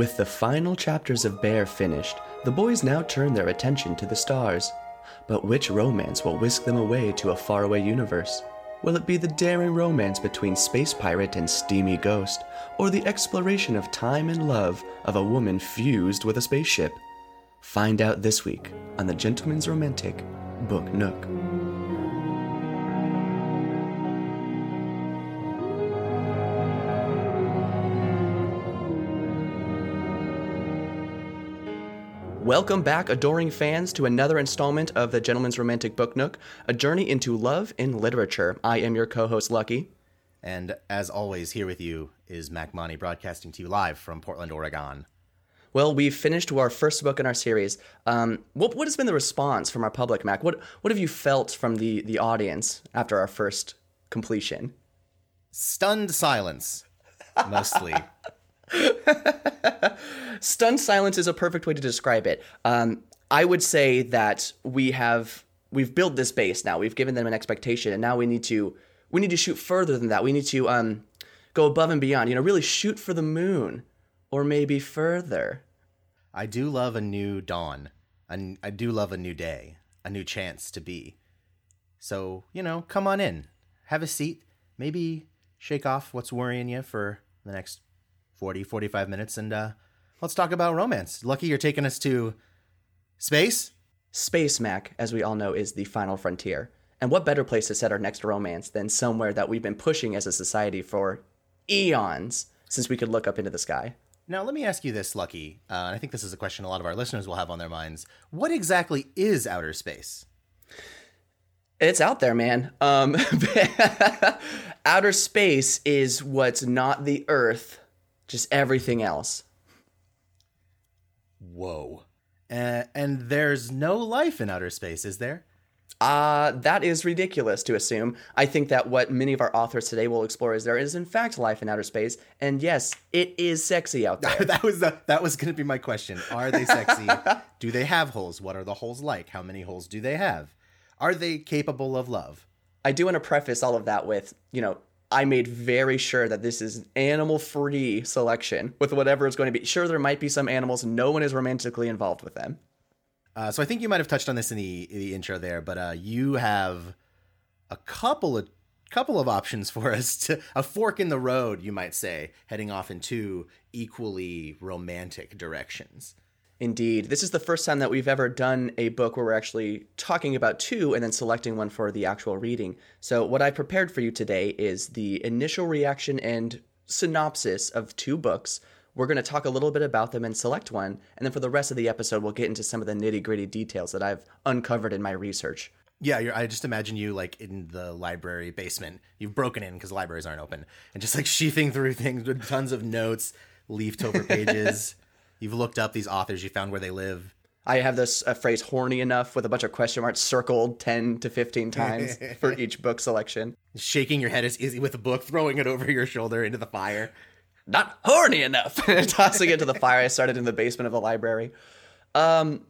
With the final chapters of Bear finished, the boys now turn their attention to the stars. But which romance will whisk them away to a faraway universe? Will it be the daring romance between space pirate and steamy ghost, or the exploration of time and love of a woman fused with a spaceship? Find out this week on the Gentleman's Romantic Book Nook. Welcome back, adoring fans, to another installment of the Gentleman's Romantic Book Nook, a journey into love in literature. I am your co host, Lucky. And as always, here with you is Mac Monty broadcasting to you live from Portland, Oregon. Well, we've finished our first book in our series. Um, what, what has been the response from our public, Mac? What, what have you felt from the, the audience after our first completion? Stunned silence, mostly. Stunned silence is a perfect way to describe it. Um, I would say that we have we've built this base now. We've given them an expectation, and now we need to we need to shoot further than that. We need to um, go above and beyond. You know, really shoot for the moon, or maybe further. I do love a new dawn. and I do love a new day, a new chance to be. So you know, come on in, have a seat, maybe shake off what's worrying you for the next 40, 45 minutes, and uh, let's talk about romance. Lucky you're taking us to space? Space, Mac, as we all know, is the final frontier. And what better place to set our next romance than somewhere that we've been pushing as a society for eons since we could look up into the sky? Now, let me ask you this, Lucky. Uh, and I think this is a question a lot of our listeners will have on their minds. What exactly is outer space? It's out there, man. Um, outer space is what's not the Earth just everything else. Whoa. Uh, and there's no life in outer space, is there? Uh, that is ridiculous to assume. I think that what many of our authors today will explore is there is in fact life in outer space, and yes, it is sexy out there. that was the, that was going to be my question. Are they sexy? do they have holes? What are the holes like? How many holes do they have? Are they capable of love? I do want to preface all of that with, you know, I made very sure that this is animal free selection with whatever is going to be. Sure, there might be some animals, no one is romantically involved with them. Uh, so I think you might have touched on this in the, the intro there, but uh, you have a couple of couple of options for us to a fork in the road, you might say, heading off in two equally romantic directions. Indeed. This is the first time that we've ever done a book where we're actually talking about two and then selecting one for the actual reading. So, what I prepared for you today is the initial reaction and synopsis of two books. We're going to talk a little bit about them and select one. And then for the rest of the episode, we'll get into some of the nitty gritty details that I've uncovered in my research. Yeah, I just imagine you like in the library basement. You've broken in because libraries aren't open, and just like sheathing through things with tons of notes, leafed over pages. You've looked up these authors, you found where they live. I have this uh, phrase horny enough with a bunch of question marks circled 10 to 15 times for each book selection. Shaking your head as easy with a book, throwing it over your shoulder into the fire. Not horny enough. Tossing it to the fire. I started in the basement of the library. Um,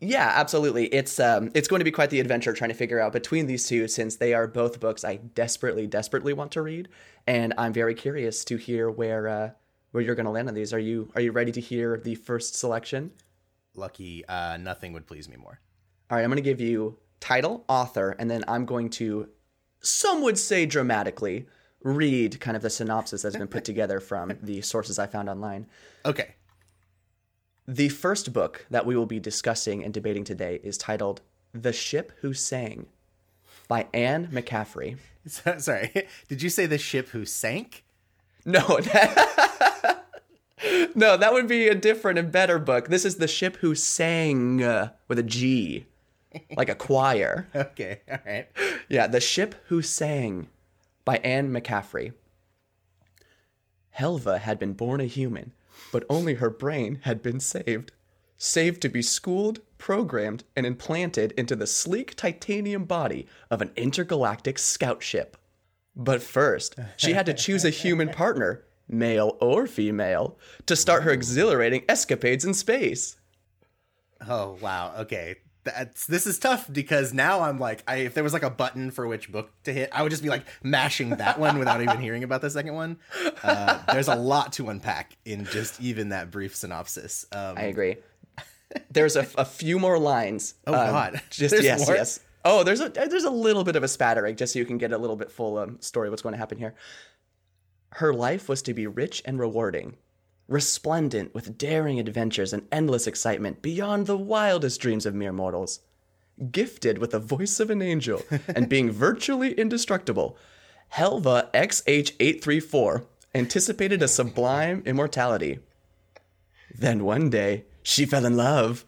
yeah, absolutely. It's um, it's going to be quite the adventure trying to figure out between these two, since they are both books I desperately, desperately want to read, and I'm very curious to hear where uh, where you're going to land on these. Are you are you ready to hear the first selection? Lucky, uh, nothing would please me more. All right, I'm going to give you title, author, and then I'm going to, some would say dramatically, read kind of the synopsis that's been put together from the sources I found online. Okay. The first book that we will be discussing and debating today is titled The Ship Who Sang by Anne McCaffrey. Sorry, did you say The Ship Who Sank? No. No, that would be a different and better book. This is The Ship Who Sang uh, with a G, like a choir. okay, all right. Yeah, The Ship Who Sang by Anne McCaffrey. Helva had been born a human, but only her brain had been saved. Saved to be schooled, programmed, and implanted into the sleek titanium body of an intergalactic scout ship. But first, she had to choose a human partner male or female, to start her exhilarating escapades in space. Oh, wow. Okay. that's this is tough because now I'm like, I, if there was like a button for which book to hit, I would just be like mashing that one without even hearing about the second one. Uh, there's a lot to unpack in just even that brief synopsis. Um, I agree. There's a, a few more lines. Oh, um, God. Just There's yes, more? yes. Oh, there's a there's a little bit of a spattering, just so you can get a little bit full um, story of what's going to happen here. Her life was to be rich and rewarding, resplendent with daring adventures and endless excitement beyond the wildest dreams of mere mortals. Gifted with the voice of an angel and being virtually indestructible, Helva XH834 anticipated a sublime immortality. Then one day, she fell in love.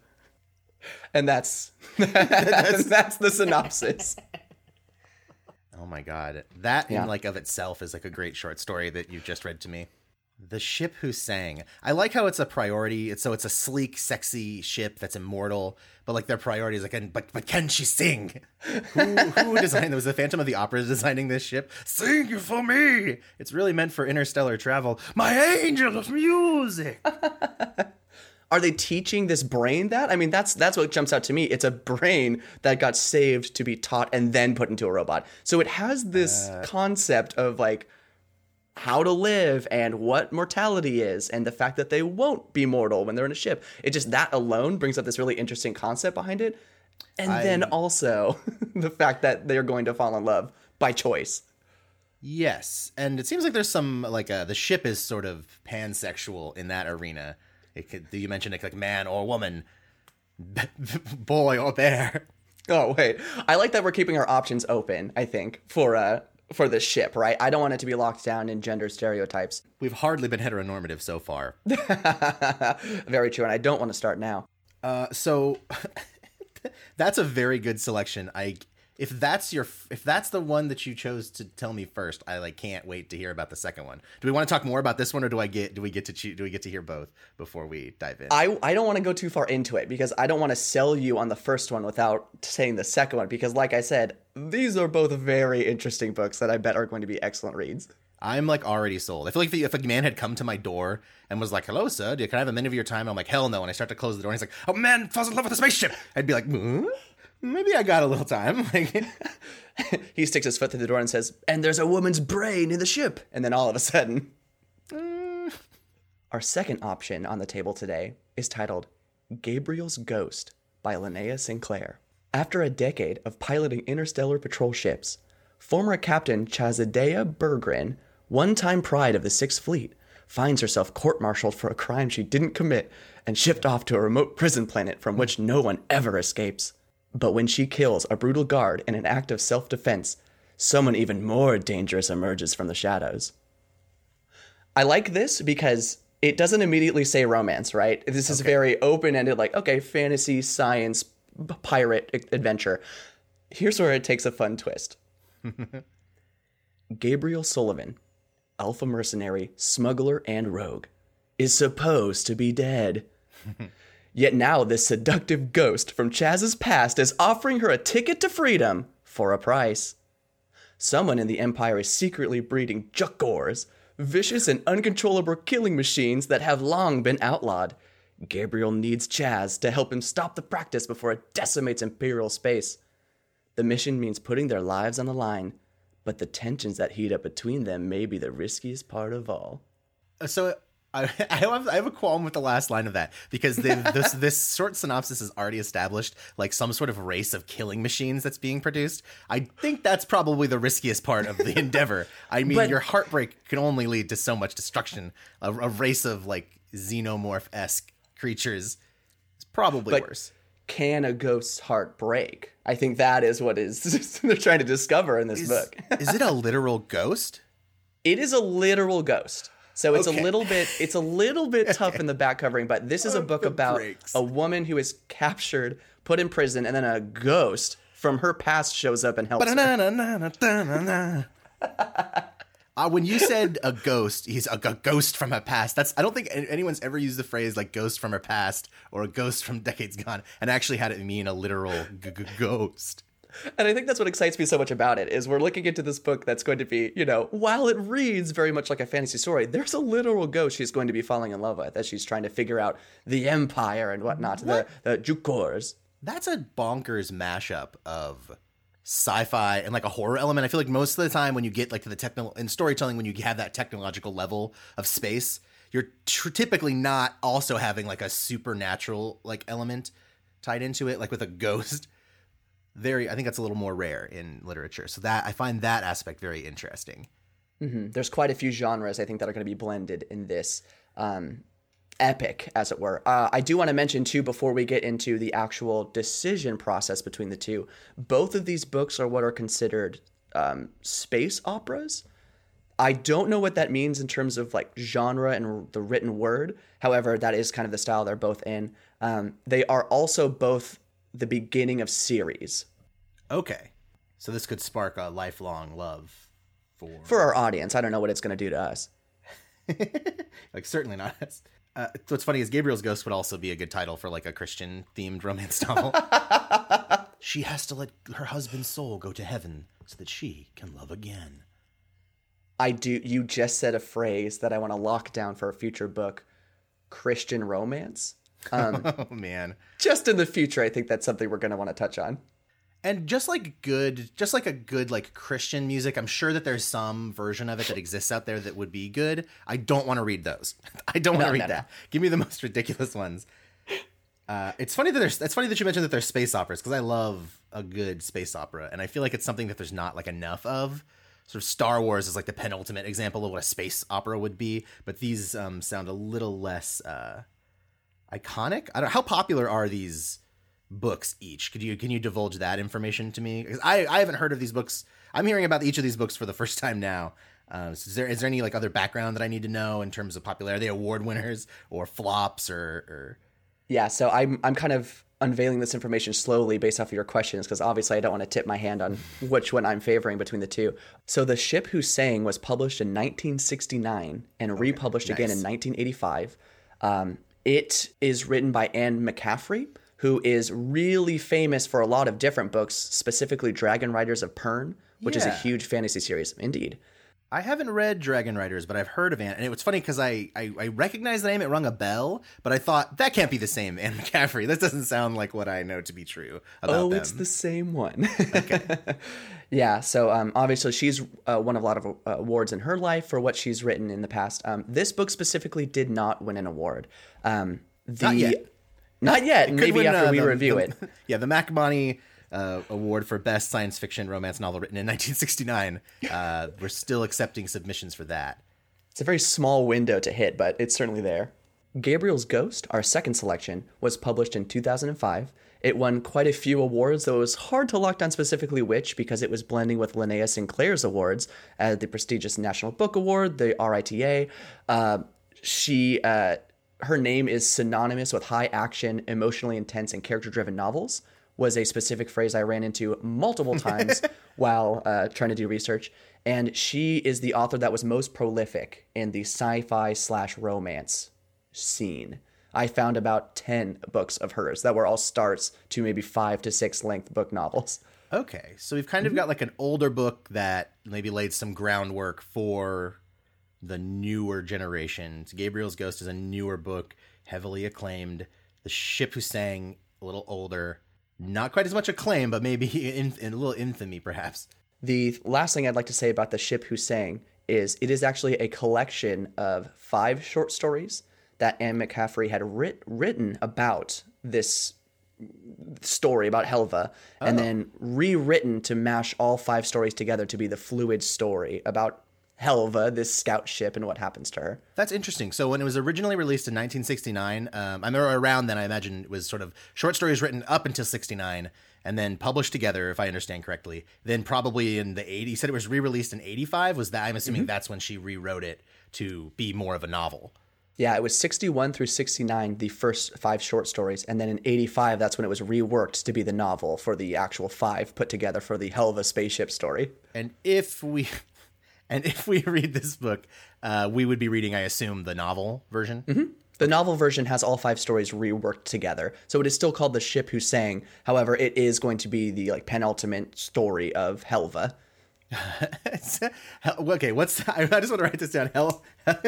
And that's that's, the synopsis. Oh my god, that Yeah. in like of itself is like a great short story that you've just read to me. The ship who sang. I like how it's a priority. It's so it's a sleek, sexy ship that's immortal, but like their priority is like, and, but but can she sing? who who designed? Was the Phantom of the Opera designing this ship? Sing for me. It's really meant for interstellar travel. My angel of music. Are they teaching this brain that? I mean, that's that's what jumps out to me. It's a brain that got saved to be taught and then put into a robot. So it has this concept of like how to live and what mortality is and the fact that they won't be mortal when they're in a ship. It just that alone brings up this really interesting concept behind it. And then also the fact that they're going to fall in love by choice. Yes, and it seems like there's some like uh, the ship is sort of pansexual in that arena. It could you mentioned it like man or woman, boy or bear. Oh wait, I like that we're keeping our options open. I think for uh for the ship, right? I don't want it to be locked down in gender stereotypes. We've hardly been heteronormative so far. Very true, and I don't want to start now. Uh, so that's a very good selection. I if that's your if that's the one that you chose to tell me first, I like can't wait to hear about the second one. Do we want to talk more about this one, or do I get do we get to choo- do we get to hear both before we dive in? I I don't want to go too far into it because I don't want to sell you on the first one without saying the second one because, like I said, these are both very interesting books that I bet are going to be excellent reads. I'm like already sold. I feel like if, if a man had come to my door and was like, "Hello, sir, do you, can I have a minute of your time?" I'm like, "Hell no!" And I start to close the door, and he's like, "Oh man, falls in love with a spaceship." I'd be like, "Hmm? "Maybe I got a little time." Like, He sticks his foot through the door and says, "And there's a woman's brain in the ship." And then all of a sudden, uh. our second option on the table today is titled Gabriel's Ghost by Linnea Sinclair. After a decade of piloting interstellar patrol ships, former Captain Chasidah Bergren, one time pride of the Sixth Fleet, finds herself court martialed for a crime she didn't commit and shipped off to a remote prison planet from which no one ever escapes. But when she kills a brutal guard in an act of self defense, someone even more dangerous emerges from the shadows. I like this because it doesn't immediately say romance, right? This is very open ended, like, okay, fantasy, science, pirate adventure. Here's where it takes a fun twist Gabriel Sullivan, alpha mercenary, smuggler, and rogue, is supposed to be dead. Yet now, this seductive ghost from Chaz's past is offering her a ticket to freedom for a price. Someone in the Empire is secretly breeding Jukors, vicious and uncontrollable killing machines that have long been outlawed. Gabriel needs Chaz to help him stop the practice before it decimates Imperial space. The mission means putting their lives on the line, but the tensions that heat up between them may be the riskiest part of all. Uh, so I, I have I have a qualm with the last line of that because they, this this short synopsis is already established like some sort of race of killing machines that's being produced. I think that's probably the riskiest part of the endeavor. I mean, But- your heartbreak can only lead to so much destruction. A, a race of like xenomorph esque creatures is probably worse. Can a ghost's heart break? I think that is what is they're trying to discover in this Is, book. is it a literal ghost? It is a literal ghost. So it's Okay. a little bit it's a little bit tough in the back covering, but this is a book about breaks. a woman who is captured, put in prison, and then a ghost from her past shows up and helps Uh, when you said a ghost, he's a, a ghost from her past. That's I don't think anyone's ever used the phrase like ghost from her past or a ghost from decades gone and actually had it mean a literal g- g- ghost. And I think that's what excites me so much about it is we're looking into this book that's going to be, you know, while it reads very much like a fantasy story, there's a literal ghost she's going to be falling in love with as she's trying to figure out the empire and whatnot, the the Jukors. that's a bonkers mashup of sci-fi and like a horror element. I feel like most of the time when you get like to the technical in storytelling, when you have that technological level of space, you're tr- typically not also having like a supernatural like element tied into it, like with a ghost. Very, I think that's a little more rare in literature. So that I find that aspect very interesting. Mm-hmm. There's quite a few genres I think that are going to be blended in this um, epic, as it were. Uh, I do want to mention too before we get into the actual decision process between the two. Both of these books are what are considered um, space operas. I don't know what that means in terms of like genre and the written word. However, that is kind of the style they're both in. Um, they are also both the beginning of series. Okay. So this could spark a lifelong love for For our audience, I don't know what it's going to do to us. like certainly not us. Uh, what's funny is Gabriel's Ghost would also be a good title for like a Christian themed romance novel. she has to let her husband's soul go to heaven so that she can love again. I do. You just said a phrase that I want to lock down for a future book Christian romance. Um, oh, man. Just in the future, I think that's something we're going to want to touch on. And just like good just like a good like christian music i'm sure that there's some version of it that exists out there that would be good. I don't want to read those. I don't want to no, read no, that. no. give me the most ridiculous ones. Uh, it's funny that there's it's funny that you mentioned that there's space operas because i love a good space opera and i feel like it's something that there's not like enough of. Sort of star wars is like the penultimate example of what a space opera would be but these um, sound a little less uh, iconic i don't how popular are these books each. Could you can you divulge that information to me? Because I I haven't heard of these books. I'm hearing about each of these books for the first time now. Uh, so is there is there any like other background that I need to know in terms of popularity, Are they award winners or flops or, or? Yeah, so I'm I'm kind of unveiling this information slowly based off of your questions because obviously I don't want to tip my hand on which one I'm favoring between the two. So the ship who sang was published in 1969 and okay, republished nice. again in 1985. Um, it is written by Anne McCaffrey who is really famous for a lot of different books, specifically Dragon Riders of Pern, which yeah. is a huge fantasy series. Indeed. I haven't read Dragon Riders, but I've heard of Anne. And it was funny because I, I, I recognize the name, it rung a bell, but I thought that can't be the same Anne McCaffrey. This doesn't sound like what I know to be true about Oh, them. it's the same one. okay. yeah, so um, obviously she's uh, won a lot of uh, awards in her life for what she's written in the past. Um, this book specifically did not win an award. Um, the, not yet. Not yet. Maybe win, after uh, we the, review the, it. Yeah, the Makemani uh, Award for Best Science Fiction Romance Novel written in 1969. Uh, we're still accepting submissions for that. It's a very small window to hit, but it's certainly there. Gabriel's Ghost, our second selection, was published in 2005. It won quite a few awards, though it was hard to lock down specifically which because it was blending with Linnea Sinclair's awards, uh, the prestigious National Book Award, the RITA. Uh, she uh, her name is synonymous with high action, emotionally intense, and character driven novels, was a specific phrase I ran into multiple times while uh, trying to do research. And she is the author that was most prolific in the sci fi slash romance scene. I found about 10 books of hers that were all starts to maybe five to six length book novels. Okay, so we've kind of mm-hmm. got like an older book that maybe laid some groundwork for the newer generations. Gabriel's Ghost is a newer book, heavily acclaimed. The Ship Who Sang, a little older, not quite as much acclaim, but maybe in, in a little infamy, perhaps. The last thing I'd like to say about The Ship Who Sang is it is actually a collection of five short stories that Anne McCaffrey had writ- written about this story about Helva oh. and then rewritten to mash all five stories together to be the fluid story about Helva, this scout ship, and what happens to her. That's interesting. So when it was originally released in 1969, um, I remember around then. I imagine it was sort of short stories written up until 69, and then published together, if I understand correctly. Then probably in the 80s, you said it was re-released in 85. Was that? I'm assuming mm-hmm. that's when she rewrote it to be more of a novel. Yeah, it was 61 through 69, the first five short stories. And then in 85, that's when it was reworked to be the novel for the actual five put together for the Helva spaceship story. And if we and if we read this book, uh, we would be reading, I assume, the novel version. Mm-hmm. The novel version has all five stories reworked together, so it is still called "The Ship Who Sang." However, it is going to be the like penultimate story of Helva. okay, what's I just want to write this down. Hell. do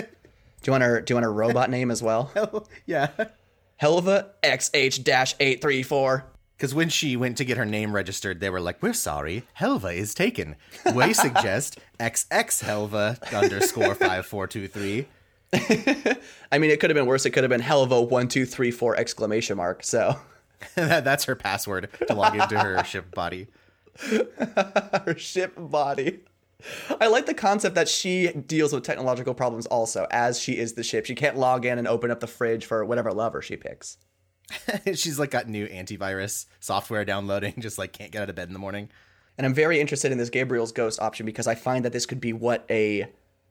you want her? Do you want a robot name as well? Hell, yeah. Helva XH eight three four. Because when she went to get her name registered, they were like, "We're sorry, Helva is taken. We suggest XX Helva underscore five four two three. I mean, it could have been worse. It could have been Helvo one two three four exclamation mark. So That's her password to log into her ship body. her ship body. I like the concept that she deals with technological problems also, as she is the ship. She can't log in and open up the fridge for whatever lover she picks. She's like got new antivirus software downloading, just like can't get out of bed in the morning. And I'm very interested in this Gabriel's Ghost option because I find that this could be what a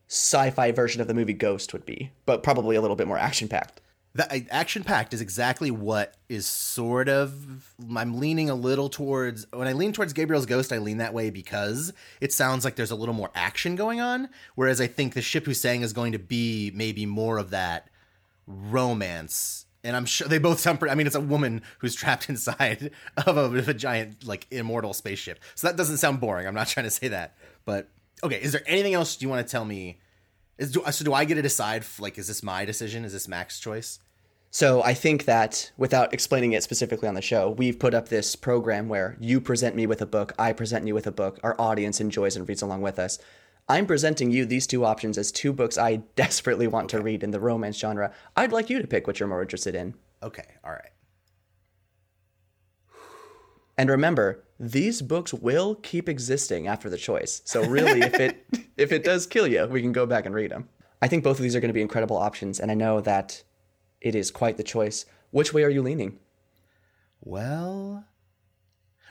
sci-fi version of the movie Ghost would be, but probably a little bit more action-packed. The action packed is exactly what is sort of. I'm leaning a little towards. When I lean towards Gabriel's Ghost, I lean that way because it sounds like there's a little more action going on. Whereas I think the ship who's saying is going to be maybe more of that romance. And I'm sure they both sound pretty. I mean, it's a woman who's trapped inside of a, of a giant, like, immortal spaceship. So that doesn't sound boring. I'm not trying to say that. But, okay, is there anything else you want to tell me? Is, do, so do I get to decide? Like, is this my decision? Is this Mac's choice? So I think that without explaining it specifically on the show, we've put up this program where you present me with a book, I present you with a book, our audience enjoys and reads along with us. I'm presenting you these two options as two books I desperately want okay. to read in the romance genre. I'd like you to pick what you're more interested in. Okay, all right. And remember, these books will keep existing after the choice. So really, if it if it does kill you, we can go back and read them. I think both of these are going to be incredible options, and I know that it is quite the choice. Which way are you leaning? Well,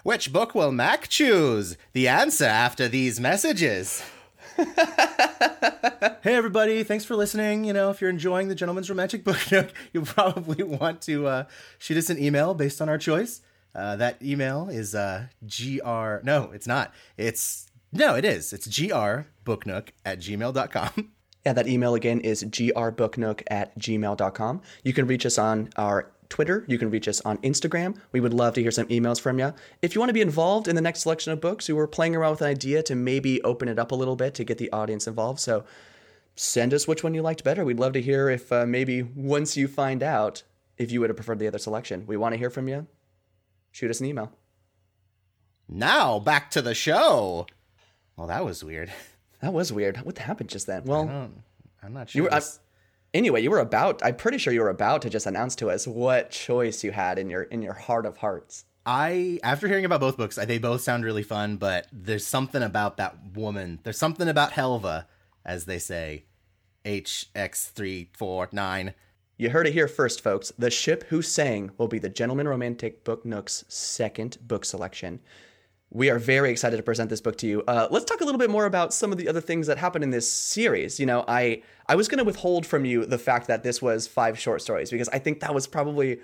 which book will Mac choose? The answer after these messages. hey everybody, thanks for listening. You know, if you're enjoying the Gentleman's Romantic Book Nook, you'll probably want to uh, shoot us an email based on our choice. Uh, that email is uh, gr. No, it's not. It's no, it is. It's grbooknook at gmail.com. Yeah, that email again is grbooknook at gmail.com. You can reach us on our Twitter. You can reach us on Instagram. We would love to hear some emails from you. If you want to be involved in the next selection of books, we were playing around with an idea to maybe open it up a little bit to get the audience involved. So send us which one you liked better. We'd love to hear if uh, maybe once you find out if you would have preferred the other selection. We want to hear from you. Shoot us an email. Now back to the show. Well, that was weird. That was weird. What happened just then? Well, I am not sure. You were, anyway, you were about. I'm pretty sure you were about to just announce to us what choice you had in your in your heart of hearts. I after hearing about both books, they both sound really fun, but there's something about that woman. There's something about Helva, as they say, HX three four nine. You heard it here first, folks. The Ship Who Sang will be the Gentleman Romantic Book Nook's second book selection we are very excited to present this book to you. Uh, let's talk a little bit more about some of the other things that happened in this series. You know, I I was going to withhold from you the fact that this was five short stories because I think that was probably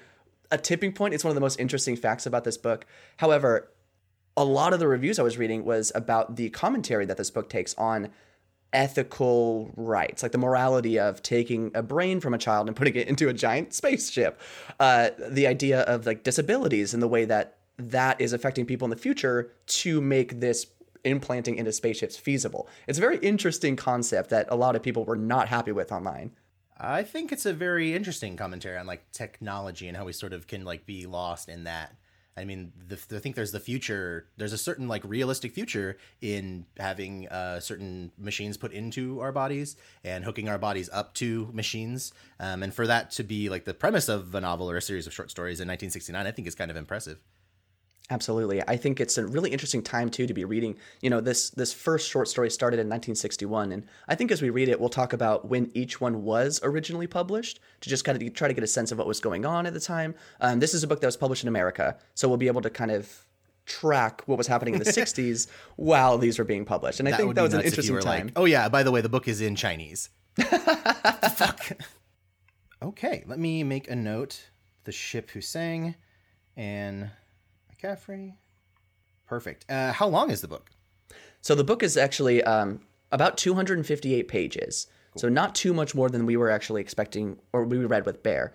a tipping point. It's one of the most interesting facts about this book. However, a lot of the reviews I was reading was about the commentary that this book takes on ethical rights, like the morality of taking a brain from a child and putting it into a giant spaceship, uh, the idea of like disabilities and the way that that is affecting people in the future to make this implanting into spaceships feasible. It's a very interesting concept that a lot of people were not happy with online. I think it's a very interesting commentary on like technology and how we sort of can like be lost in that. I mean, the, I think there's the future. There's a certain like realistic future in having uh, certain machines put into our bodies and hooking our bodies up to machines. Um, and for that to be like the premise of a novel or a series of short stories in 1969, I think is kind of impressive. Absolutely. I think it's a really interesting time too to be reading. You know, this this first short story started in 1961 and I think as we read it we'll talk about when each one was originally published to just kind of try to get a sense of what was going on at the time. Um, this is a book that was published in America, so we'll be able to kind of track what was happening in the 60s while these were being published. And I that think that was an interesting time. Like, oh yeah, by the way, the book is in Chinese. Fuck. Okay, let me make a note. The ship who sang and McCaffrey. Perfect. Uh, how long is the book? So the book is actually um, about 258 pages. Cool. So not too much more than we were actually expecting or we read with Bear.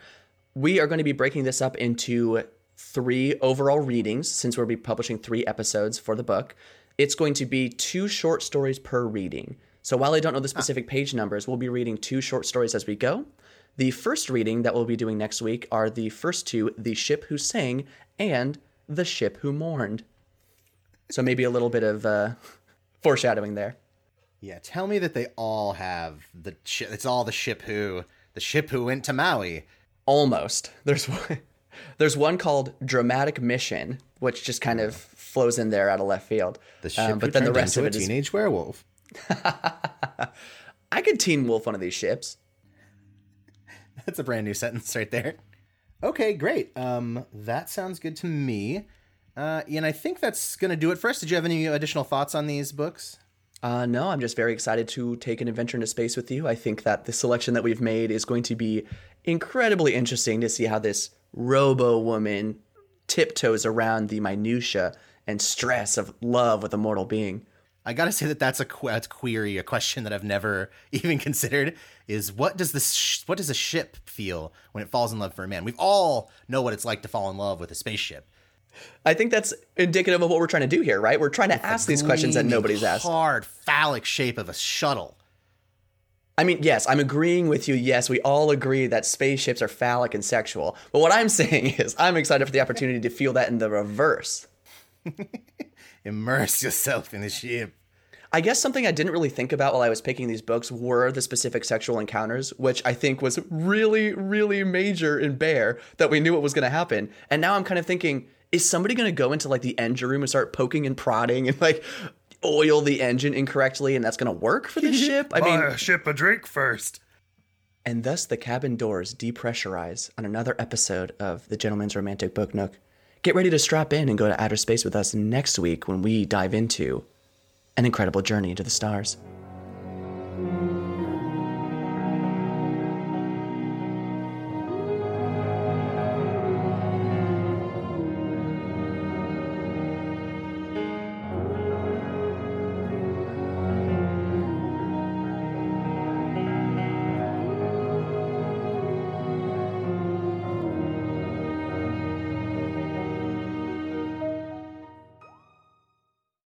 We are going to be breaking this up into three overall readings since we'll be publishing three episodes for the book. It's going to be two short stories per reading. So while I don't know the specific page numbers, we'll be reading two short stories as we go. The first reading that we'll be doing next week are the first two, The Ship Who Sang and the ship who mourned. So maybe a little bit of uh, foreshadowing there. Yeah, tell me that they all have the ship. It's all the ship who the ship who went to Maui. Almost. There's one. There's one called Dramatic Mission, which just kind of flows in there out of left field. The ship, Um, but then the rest of a it is. teenage werewolf. I could teen wolf one of these ships. That's a brand new sentence right there. Okay, great. Um, that sounds good to me. Uh, and I think that's gonna do it for us. Did you have any additional thoughts on these books? Uh, no, I'm just very excited to take an adventure into space with you. I think that the selection that we've made is going to be incredibly interesting to see how this robo woman tiptoes around the minutia and stress of love with a mortal being. I gotta say that that's a, que- a query, a question that I've never even considered. Is what does this sh- what does a ship feel when it falls in love for a man? We've all know what it's like to fall in love with a spaceship. I think that's indicative of what we're trying to do here, right? We're trying to ask these questions that nobody's asked. Hard phallic shape of a shuttle. I mean, yes, I'm agreeing with you. Yes, we all agree that spaceships are phallic and sexual. But what I'm saying is, I'm excited for the opportunity to feel that in the reverse. Immerse yourself in the ship. I guess something I didn't really think about while I was picking these books were the specific sexual encounters, which I think was really, really major in Bear that we knew what was going to happen. And now I'm kind of thinking, is somebody going to go into like the engine room and start poking and prodding and like oil the engine incorrectly and that's going to work for the ship? I mean, Buy a ship a drink first. and thus the cabin doors depressurize on another episode of The Gentleman's Romantic Book Nook. Get ready to strap in and go to outer space with us next week when we dive into an incredible journey into the stars.